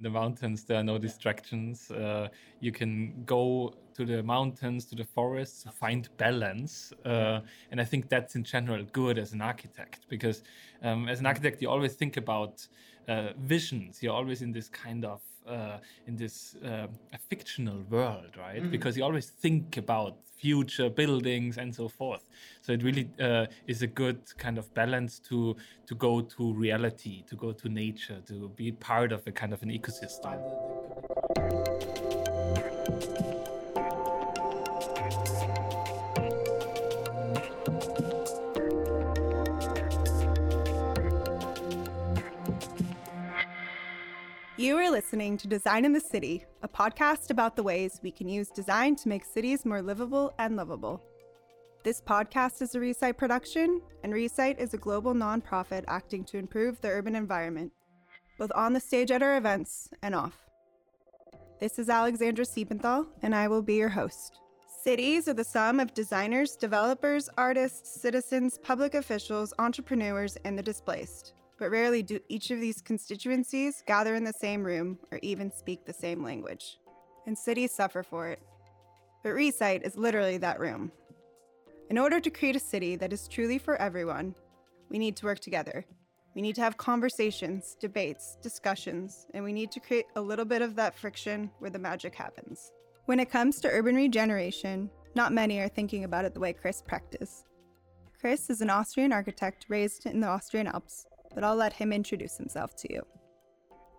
the mountains there are no distractions. Uh, you can go to the mountains to the forests to find balance uh, and i think that's in general good as an architect because um, as an architect you always think about uh, visions. You're always in this kind of uh, in this uh, a fictional world right? Mm-hmm. because you always think about future buildings and so forth. So it really uh, is a good kind of balance to to go to reality to go to nature to be part of a kind of an ecosystem You are listening to Design in the City, a podcast about the ways we can use design to make cities more livable and lovable. This podcast is a reSITE production, and reSITE is a global nonprofit acting to improve the urban environment, both on the stage at our events and off. This is Alexandra Siebenthal, and I will be your host. Cities are the sum of designers, developers, artists, citizens, public officials, entrepreneurs, and the displaced but rarely do each of these constituencies gather in the same room or even speak the same language. And cities suffer for it. But reSITE is literally that room. In order to create a city that is truly for everyone, we need to work together. We need to have conversations, debates, discussions, and we need to create a little bit of that friction where the magic happens. When it comes to urban regeneration, not many are thinking about it the way Chris Precht. Chris is an Austrian architect raised in the Austrian Alps but I'll let him introduce himself to you.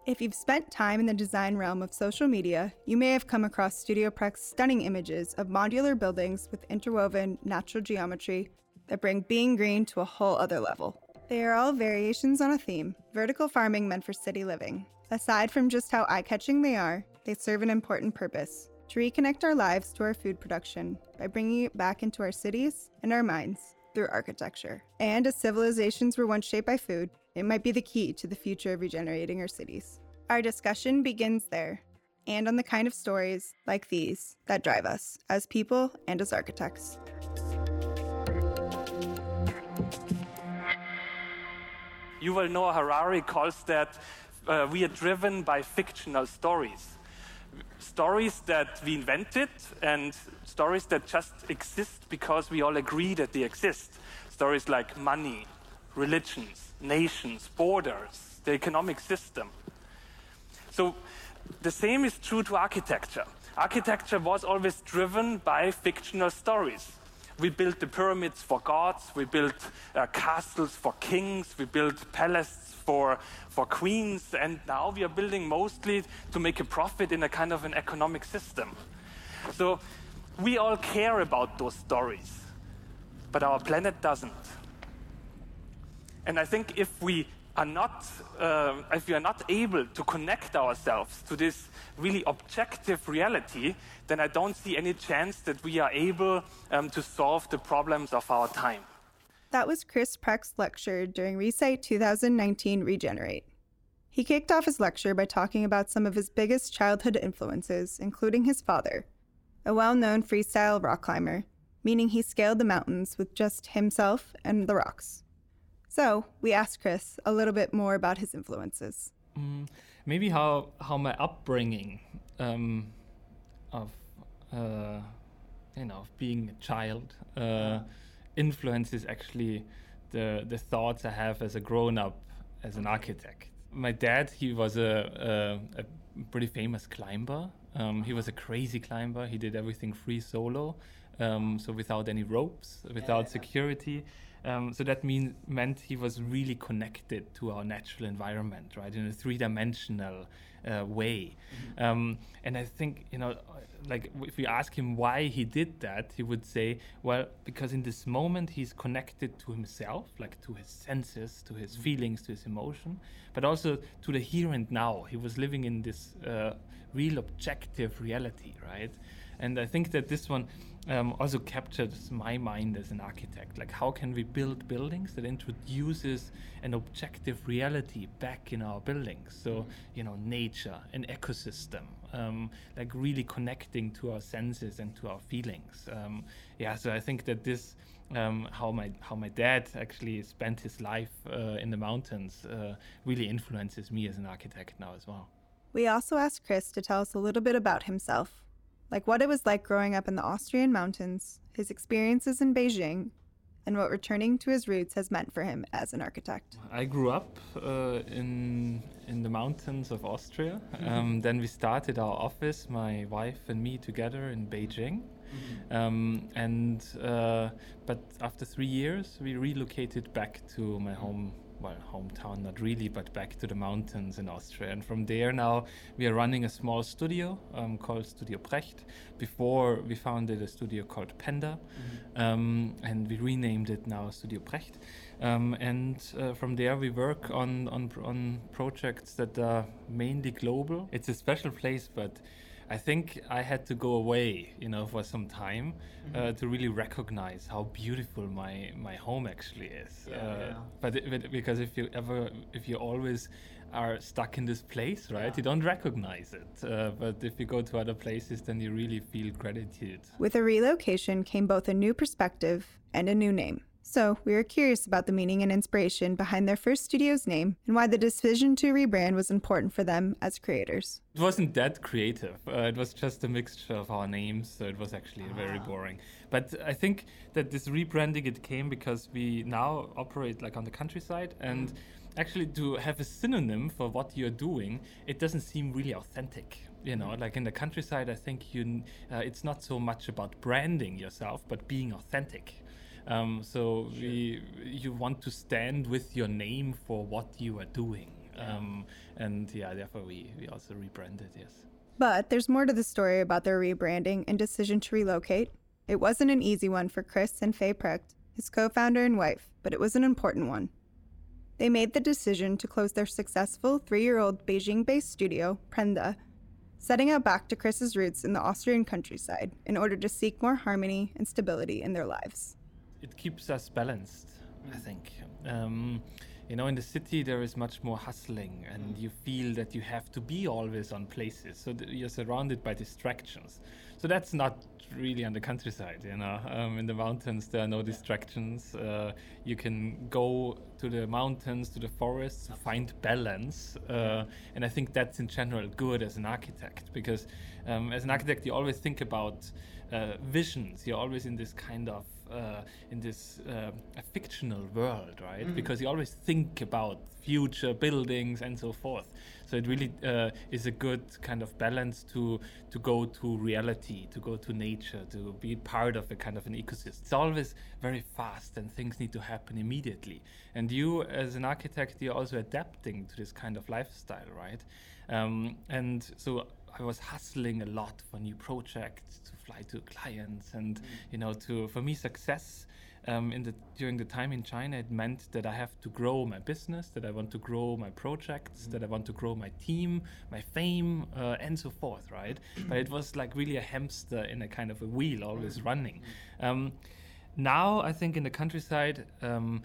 If you've spent time in the design realm of social media, you may have come across Studio Precht's stunning images of modular buildings with interwoven natural geometry that bring being green to a whole other level. They are all variations on a theme vertical farming meant for city living. Aside from just how eye catching they are, they serve an important purpose to reconnect our lives to our food production by bringing it back into our cities and our minds through architecture. And as civilizations were once shaped by food, it might be the key to the future of regenerating our cities. Our discussion begins there, and on the kind of stories like these that drive us as people and as architects. Yuval Noah Harari calls that uh, we are driven by fictional stories. Stories that we invented and stories that just exist because we all agree that they exist. Stories like money, religions, nations, borders, the economic system. So the same is true to architecture. Architecture was always driven by fictional stories. We built the pyramids for gods, we built uh, castles for kings, we built palaces for, for queens, and now we are building mostly to make a profit in a kind of an economic system. So we all care about those stories, but our planet doesn't. And I think if we are not, uh, if we are not able to connect ourselves to this really objective reality, then I don't see any chance that we are able um, to solve the problems of our time. That was Chris Precht's lecture during reSITE 2019 Regenerate. He kicked off his lecture by talking about some of his biggest childhood influences, including his father, a well known freestyle rock climber, meaning he scaled the mountains with just himself and the rocks. So we asked Chris a little bit more about his influences. Mm, maybe how how my upbringing um, of uh, you know being a child uh, influences actually the the thoughts I have as a grown up as an architect. My dad he was a, a, a pretty famous climber. Um, he was a crazy climber. He did everything free solo, um, so without any ropes, without security. Um, so that mean, meant he was really connected to our natural environment, right, in a three-dimensional uh, way. Mm-hmm. Um, and I think, you know, like if we ask him why he did that, he would say, well, because in this moment he's connected to himself, like to his senses, to his mm-hmm. feelings, to his emotion, but also to the here and now. He was living in this uh, real objective reality, right? And I think that this one um, also captures my mind as an architect. Like, how can we build buildings that introduces an objective reality back in our buildings? So, you know, nature, an ecosystem, um, like really connecting to our senses and to our feelings. Um, yeah, so I think that this. Um, how my how my dad actually spent his life uh, in the mountains uh, really influences me as an architect now as well. We also asked Chris to tell us a little bit about himself, like what it was like growing up in the Austrian mountains, his experiences in Beijing, and what returning to his roots has meant for him as an architect. I grew up uh, in in the mountains of Austria. Um, then we started our office, my wife and me, together in Beijing. Um, and uh, but after three years, we relocated back to my home well, hometown, not really, but back to the mountains in Austria. And from there now, we are running a small studio um, called Studio Precht. Before, we founded a studio called Penda, mm-hmm. um, and we renamed it now Studio Precht. Um, and uh, from there, we work on, on, on projects that are mainly global. It's a special place, but I think I had to go away, you know, for some time uh, mm-hmm. to really recognize how beautiful my my home actually is. Yeah, uh, yeah. But, it, but, because if you ever, if you always are stuck in this place, right, yeah. you don't recognize it. Uh, but if you go to other places, then you really feel gratitude. With a relocation came both a new perspective and a new name. So, we were curious about the meaning and inspiration behind their first studio's name and why the decision to rebrand was important for them as creators. It wasn't that creative. Uh, it was just a mixture of our names, so it was actually ah. very boring. But I think that this rebranding it came because we now operate like on the countryside and actually to have a synonym for what you're doing, it doesn't seem really authentic you know like in the countryside i think you uh, it's not so much about branding yourself but being authentic um, so sure. we, you want to stand with your name for what you are doing. Um, and yeah, therefore we, we also rebranded, yes. But there's more to the story about their rebranding and decision to relocate. It wasn't an easy one for Chris and Faye Precht, his co founder and wife, but it was an important one. They made the decision to close their successful three year old Beijing based studio, Penda, setting out back to Chris's roots in the Austrian countryside in order to seek more harmony and stability in their lives it keeps us balanced. I think. Um, you know, in the city there is much more hustling, and you feel that you have to be always on places, so you're surrounded by distractions. So that's not really on the countryside. You know, um, in the mountains there are no distractions. Uh, you can go to the mountains, to the forests, find balance, uh, and I think that's in general good as an architect because um, as an architect you always think about uh, visions. You're always in this kind of uh, in this uh, fictional world, right? Mm-hmm. Because you always think about future buildings and so forth. So it really uh, is a good kind of balance to to go to reality, to go to nature, to be part of a kind of an ecosystem. It's always very fast, and things need to happen immediately. And you, as an architect, you're also adapting to this kind of lifestyle, right? Um, and so I was hustling a lot for new projects to fly to clients, and mm. you know, to for me success um, in the during the time in China, it meant that I have to grow my business, that I want to grow my projects, mm. that I want to grow my team, my fame, uh, and so forth, right? but it was like really a hamster in a kind of a wheel, always mm. running. Um, now I think in the countryside. Um,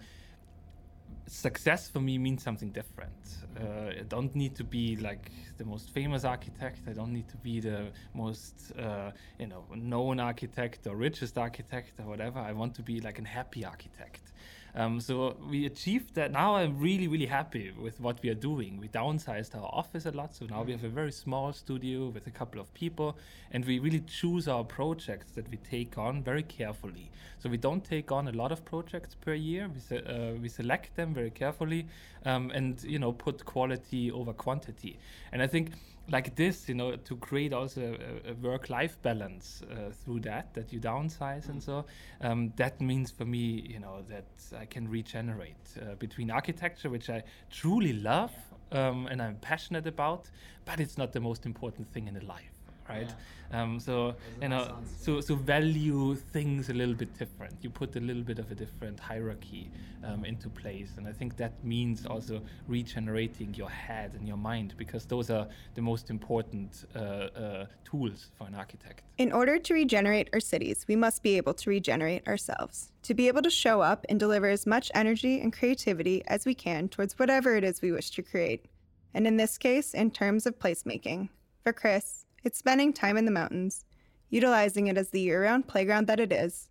success for me means something different. Uh, I don't need to be like the most famous architect. I don't need to be the most uh, you know known architect or richest architect or whatever. I want to be like a happy architect. Um, so we achieved that. Now I'm really, really happy with what we are doing. We downsized our office a lot, so now we have a very small studio with a couple of people, and we really choose our projects that we take on very carefully. So we don't take on a lot of projects per year. We se- uh, we select them very carefully, um, and you know put quality over quantity. And I think like this, you know, to create also a, a work-life balance uh, through that, that you downsize and so, um, that means for me, you know, that I can regenerate uh, between architecture, which I truly love um, and I'm passionate about, but it's not the most important thing in the life right? Yeah. Um, so you know, so so value things a little bit different. You put a little bit of a different hierarchy um, into place, and I think that means also regenerating your head and your mind because those are the most important uh, uh, tools for an architect. In order to regenerate our cities, we must be able to regenerate ourselves. To be able to show up and deliver as much energy and creativity as we can towards whatever it is we wish to create. And in this case, in terms of placemaking. For Chris, it's spending time in the mountains, utilizing it as the year round playground that it is.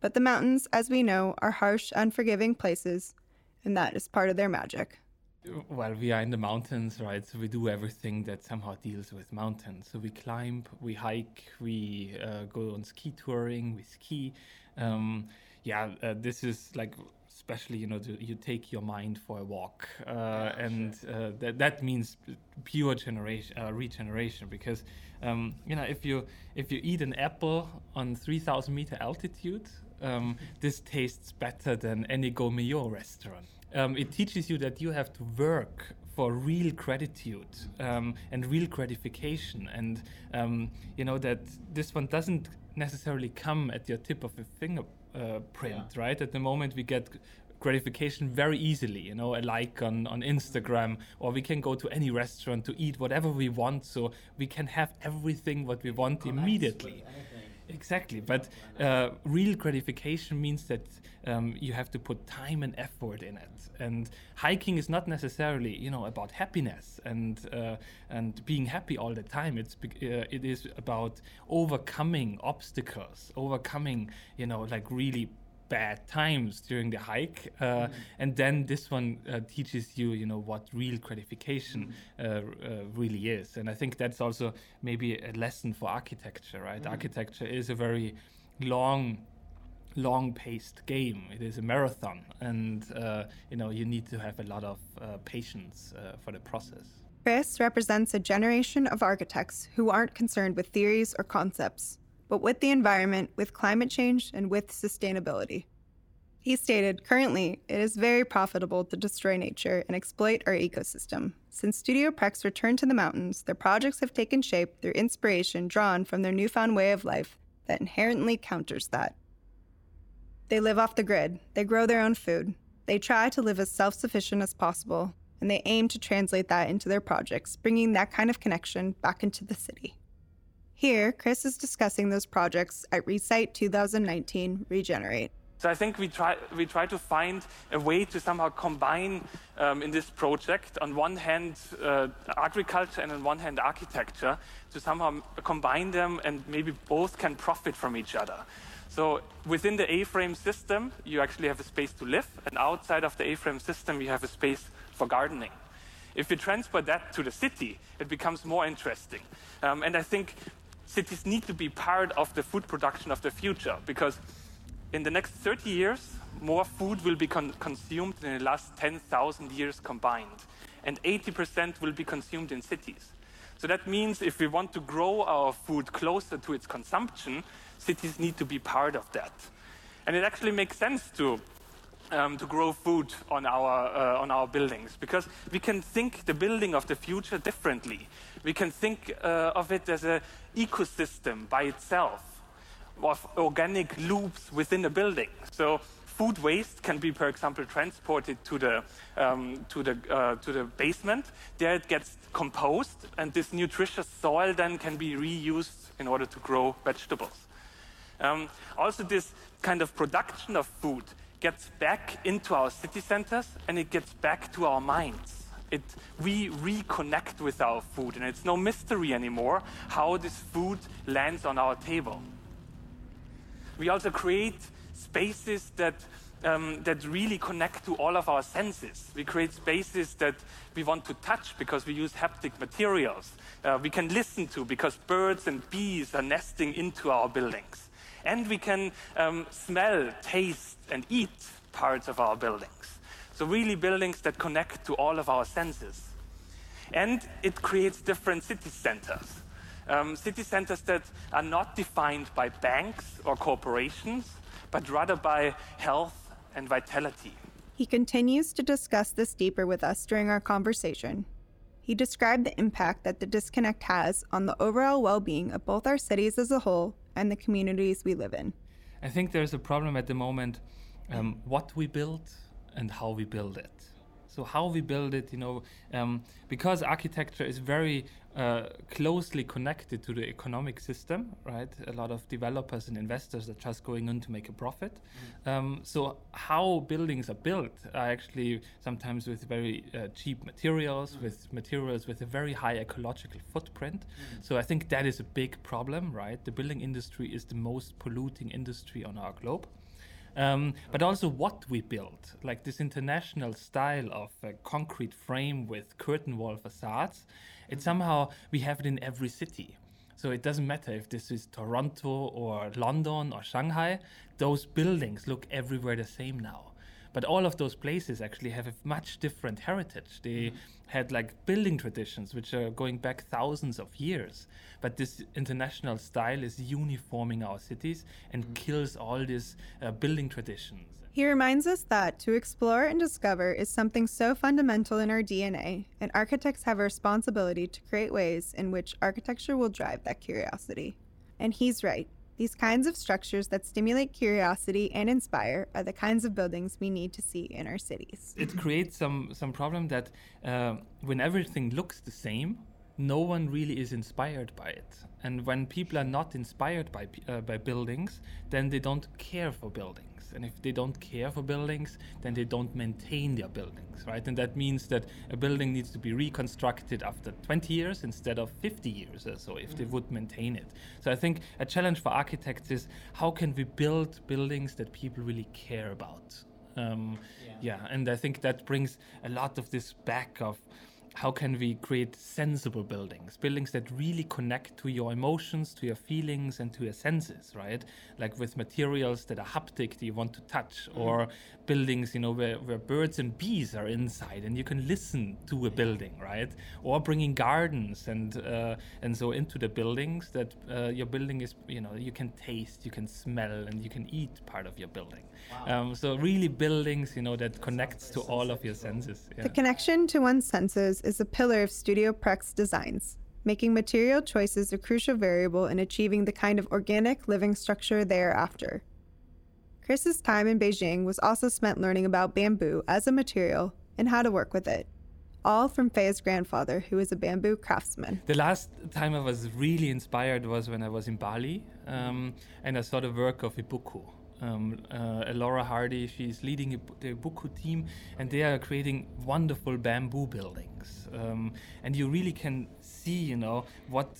But the mountains, as we know, are harsh, unforgiving places, and that is part of their magic. well, we are in the mountains, right? So we do everything that somehow deals with mountains. So we climb, we hike, we uh, go on ski touring, we ski. Um, yeah, uh, this is like especially you know to, you take your mind for a walk, uh, yeah, and sure. Uh, that that means pure generation uh, regeneration because um, you know if you if you eat an apple on 3,000 meter altitude, um, this tastes better than any gourmet restaurant um, it teaches you that you have to work for real gratitude um, and real gratification, and um, you know that this one doesn't necessarily come at your tip of a fingerprint, uh, print, right? At the moment, we get gratification very easily you know a like on, on instagram or we can go to any restaurant to eat whatever we want so we can have everything what we want immediately Exactly, but uh, real gratification means that um, you have to put time and effort in it. And hiking is not necessarily, you know, about happiness and uh, and being happy all the time. It's uh, it is about overcoming obstacles, overcoming, you know, like really bad times during the hike, uh, mm. and then this one uh, teaches you, you know, what real gratification mm. uh, uh really is. And I think that's also maybe a lesson for architecture, right? Mm. Architecture is a very long long-paced game. It is a marathon, and uh, you know you need to have a lot of uh, patience for the process. Chris represents a generation of architects who aren't concerned with theories or concepts but with the environment, with climate change, and with sustainability. He stated, currently, it is very profitable to destroy nature and exploit our ecosystem. Since Studio Precht's returned to the mountains, their projects have taken shape through inspiration drawn from their newfound way of life that inherently counters that. They live off the grid, they grow their own food, they try to live as self sufficient as possible, and they aim to translate that into their projects, bringing that kind of connection back into the city. Here, Chris is discussing those projects at reSITE 2019 Regenerate. So I think we try, we try to find a way to somehow combine um, in this project, on one hand, uh, agriculture and on one hand, architecture, to somehow combine them and maybe both can profit from each other. So within the A-frame system, you actually have a space to live, and outside of the A-frame system, you have a space for gardening. If you transfer that to the city, it becomes more interesting. Um, and I think cities need to be part of the food production of the future because in the next 30 years, more food will be con consumed than in the last 10,000 years combined. And 80% will be consumed in cities. So that means if we want to grow our food closer to its consumption, cities need to be part of that. And it actually makes sense to um, to grow food on our, uh, on our buildings because we can think the building of the future differently. We can think uh, of it as an ecosystem by itself, of organic loops within a building. So food waste can be, for example, transported to the, um, to the, uh, to the basement. There it gets composed, and this nutritious soil then can be reused in order to grow vegetables. Um, also, this kind of production of food gets back into our city centers and it gets back to our minds. It, we reconnect with our food, and it's no mystery anymore how this food lands on our table. We also create spaces that, um, that really connect to all of our senses. We create spaces that we want to touch because we use haptic materials. Uh, we can listen to because birds and bees are nesting into our buildings. And we can um, smell, taste, and eat parts of our buildings. So, really, buildings that connect to all of our senses. And it creates different city centers. Um, city centers that are not defined by banks or corporations, but rather by health and vitality. He continues to discuss this deeper with us during our conversation. He described the impact that the disconnect has on the overall well being of both our cities as a whole and the communities we live in. I think there's a problem at the moment um, what we build and how we build it. So how we build it, you know, um, because architecture is very uh, closely connected to the economic system, right? A lot of developers and investors are just going in to make a profit. Mm. Um, so how buildings are built are actually sometimes with very uh, cheap materials, mm. with materials with a very high ecological footprint. Mm. So I think that is a big problem, right? The building industry is the most polluting industry on our globe. Um, but also what we built, like this international style of a concrete frame with curtain wall facades. It somehow we have it in every city. So it doesn't matter if this is Toronto or London or Shanghai, those buildings look everywhere the same now. But all of those places actually have a much different heritage. They had like building traditions which are going back thousands of years. But this international style is uniforming our cities and kills all these uh, building traditions. He reminds us that to explore and discover is something so fundamental in our DNA, and architects have a responsibility to create ways in which architecture will drive that curiosity. And he's right. These kinds of structures that stimulate curiosity and inspire are the kinds of buildings we need to see in our cities. It creates some, some problem that uh, when everything looks the same, no one really is inspired by it. And when people are not inspired by, uh, by buildings, then they don't care for buildings. And if they don't care for buildings, then they don't maintain their buildings, right? And that means that a building needs to be reconstructed after 20 years instead of 50 years or so if they would maintain it. So I think a challenge for architects is how can we build buildings that people really care about? Um, yeah. yeah, and I think that brings a lot of this back of how can we create sensible buildings buildings that really connect to your emotions to your feelings and to your senses right like with materials that are haptic that you want to touch mm. or buildings you know where, where birds and bees are inside and you can listen to a building right or bringing gardens and uh, and so into the buildings that uh, your building is you know you can taste you can smell and you can eat part of your building wow. um, so really buildings you know that, that connects to all of your senses yeah. the connection to one's senses is a pillar of Studio Precht's designs. Making material choices a crucial variable in achieving the kind of organic living structure thereafter. Chris's time in Beijing was also spent learning about bamboo as a material and how to work with it. All from Faye's grandfather, who is a bamboo craftsman. The last time I was really inspired was when I was in Bali um, and I saw the work of Ibuku um, uh, Elora Hardy. She's leading the Buku team, and they are creating wonderful bamboo buildings. Um, and you really can see, you know, what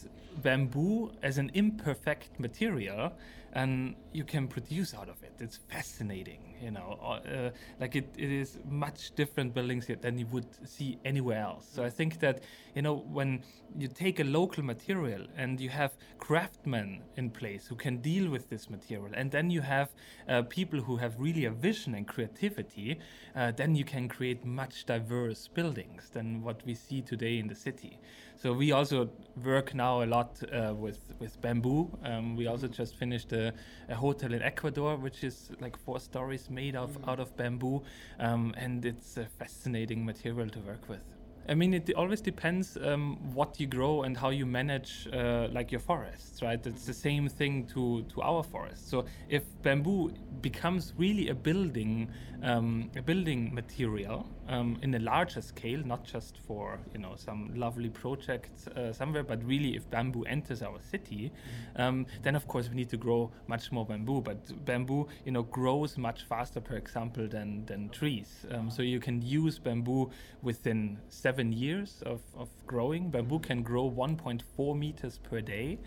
bamboo as an imperfect material and you can produce out of it. It's fascinating, you know. Uh, uh, like it, it is much different buildings than you would see anywhere else. So I think that you know when you take a local material and you have craftsmen in place who can deal with this material, and then you have uh, people who have really a vision and creativity, uh, then you can create much diverse buildings than what we see today in the city. So we also work now a lot uh, with with bamboo. Um, we also just finished a, a, hotel in Ecuador, which is like four stories made of mm. out of bamboo, um, and it's a fascinating material to work with. I mean, it always depends um, what you grow and how you manage, uh, like your forests, right? It's the same thing to to our forests. So if bamboo becomes really a building, um, a building material um, in a larger scale, not just for you know some lovely project uh, somewhere, but really if bamboo enters our city, mm-hmm. then of course we need to grow much more bamboo. But bamboo, you know, grows much faster, per example, than than trees. Um, so you can use bamboo within seven seven years of, of growing. Bamboo can grow 1.4 meters per day.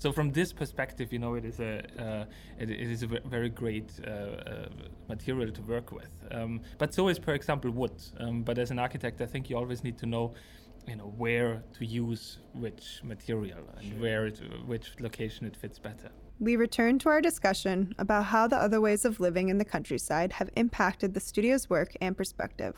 So from this perspective, you know, it is a uh, it, it is a very great uh, uh, material to work with. Um, but so is, for example, wood. Um, but as an architect, I think you always need to know, you know, where to use which material and sure. where it, which location it fits better. We return to our discussion about how the other ways of living in the countryside have impacted the studio's work and perspective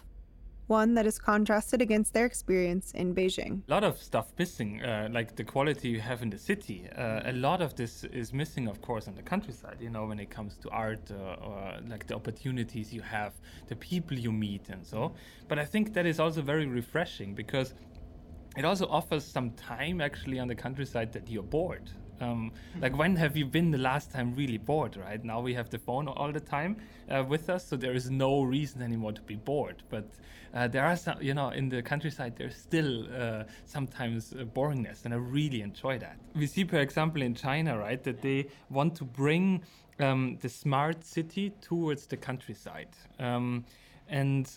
one that is contrasted against their experience in Beijing. A lot of stuff missing, uh, like the quality you have in the city. Uh, a lot of this is missing, of course, in the countryside, you know, when it comes to art uh, or like the opportunities you have, the people you meet, and so. But I think that is also very refreshing because it also offers some time actually on the countryside that you're bored um, like when have you been the last time really bored? Right now we have the phone all the time uh, with us, so there is no reason anymore to be bored. But uh, there are some, you know, in the countryside there's still uh, sometimes boringness, and I really enjoy that. We see, for example, in China, right, that they want to bring um, the smart city towards the countryside, um, and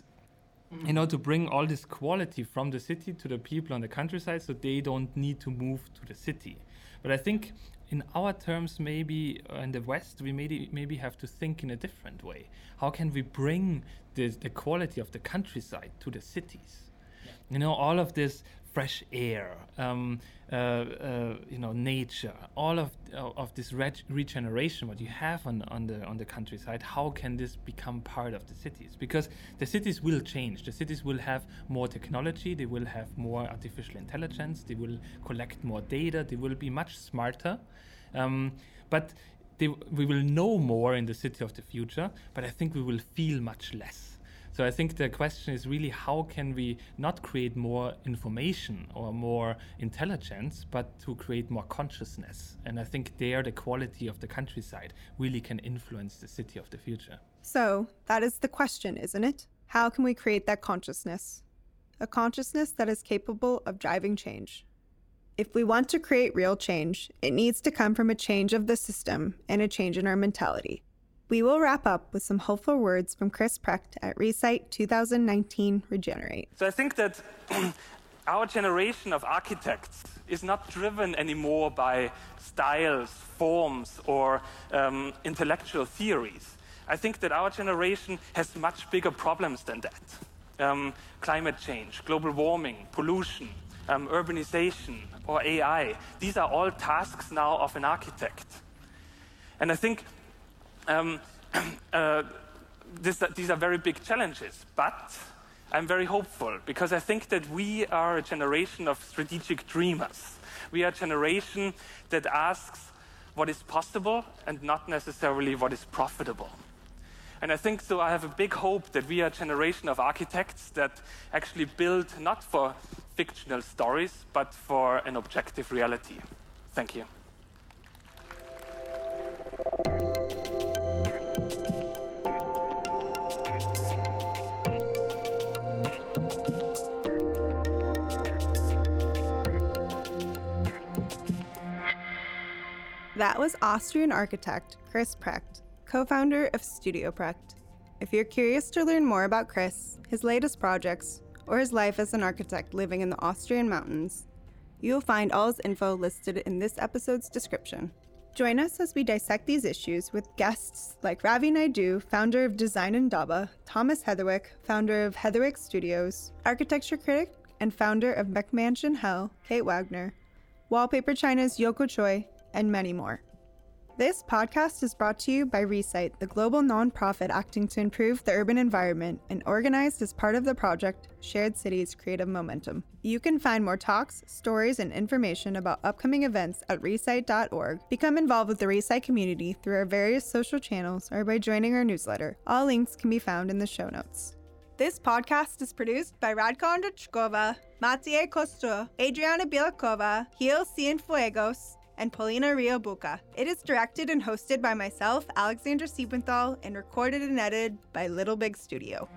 you know to bring all this quality from the city to the people on the countryside so they don't need to move to the city but I think in our terms, maybe uh, in the West, we maybe maybe have to think in a different way. How can we bring the, the quality of the countryside to the cities? Yeah. You know, all of this fresh air, um, uh, uh, you know, nature, all of uh, of this reg- regeneration what you have on on the on the countryside. How can this become part of the cities? Because the cities will change. The cities will have more technology. They will have more artificial intelligence. They will collect more data. They will be much smarter. Um, but they, we will know more in the city of the future. But I think we will feel much less. So I think the question is really how can we not create more information or more intelligence, but to create more consciousness? And I think there the quality of the countryside really can influence the city of the future. So that is the question, isn't it? How can we create that consciousness? A consciousness that is capable of driving change. If we want to create real change, it needs to come from a change of the system and a change in our mentality. We will wrap up with some hopeful words from Chris Precht at reSITE 2019 Regenerate. So I think that our generation of architects is not driven anymore by styles, forms, or um, intellectual theories. I think that our generation has much bigger problems than that. Um, climate change, global warming, pollution, um, urbanization, or AI. These are all tasks now of an architect. And I think um, uh, this, these are very big challenges, but I'm very hopeful because I think that we are a generation of strategic dreamers. We are a generation that asks what is possible and not necessarily what is profitable. And I think so. I have a big hope that we are a generation of architects that actually build not for fictional stories, but for an objective reality. Thank you. That was Austrian architect Chris Precht, co founder of Studio Precht. If you're curious to learn more about Chris, his latest projects, or his life as an architect living in the Austrian mountains, you'll find all his info listed in this episode's description. Join us as we dissect these issues with guests like Ravi Naidoo, founder of Design Indaba, Thomas Heatherwick, founder of Heatherwick Studios, architecture critic and founder of McMansion Hell, Kate Wagner, Wallpaper China's Yoko Choi, and many more. This podcast is brought to you by reSITE, the global nonprofit acting to improve the urban environment and organized as part of the project Shared Cities Creative Momentum. You can find more talks, stories, and information about upcoming events at resite.org. Become involved with the reSITE community through our various social channels or by joining our newsletter. All links can be found in the show notes. This podcast is produced by Radka Ondrechkova, Matej Kostur, Adriana Bielakova, Gil Cienfuegos, and Paulina Rio Buca. It is directed and hosted by myself, Alexandra Siebenthal, and recorded and edited by Little Big Studio.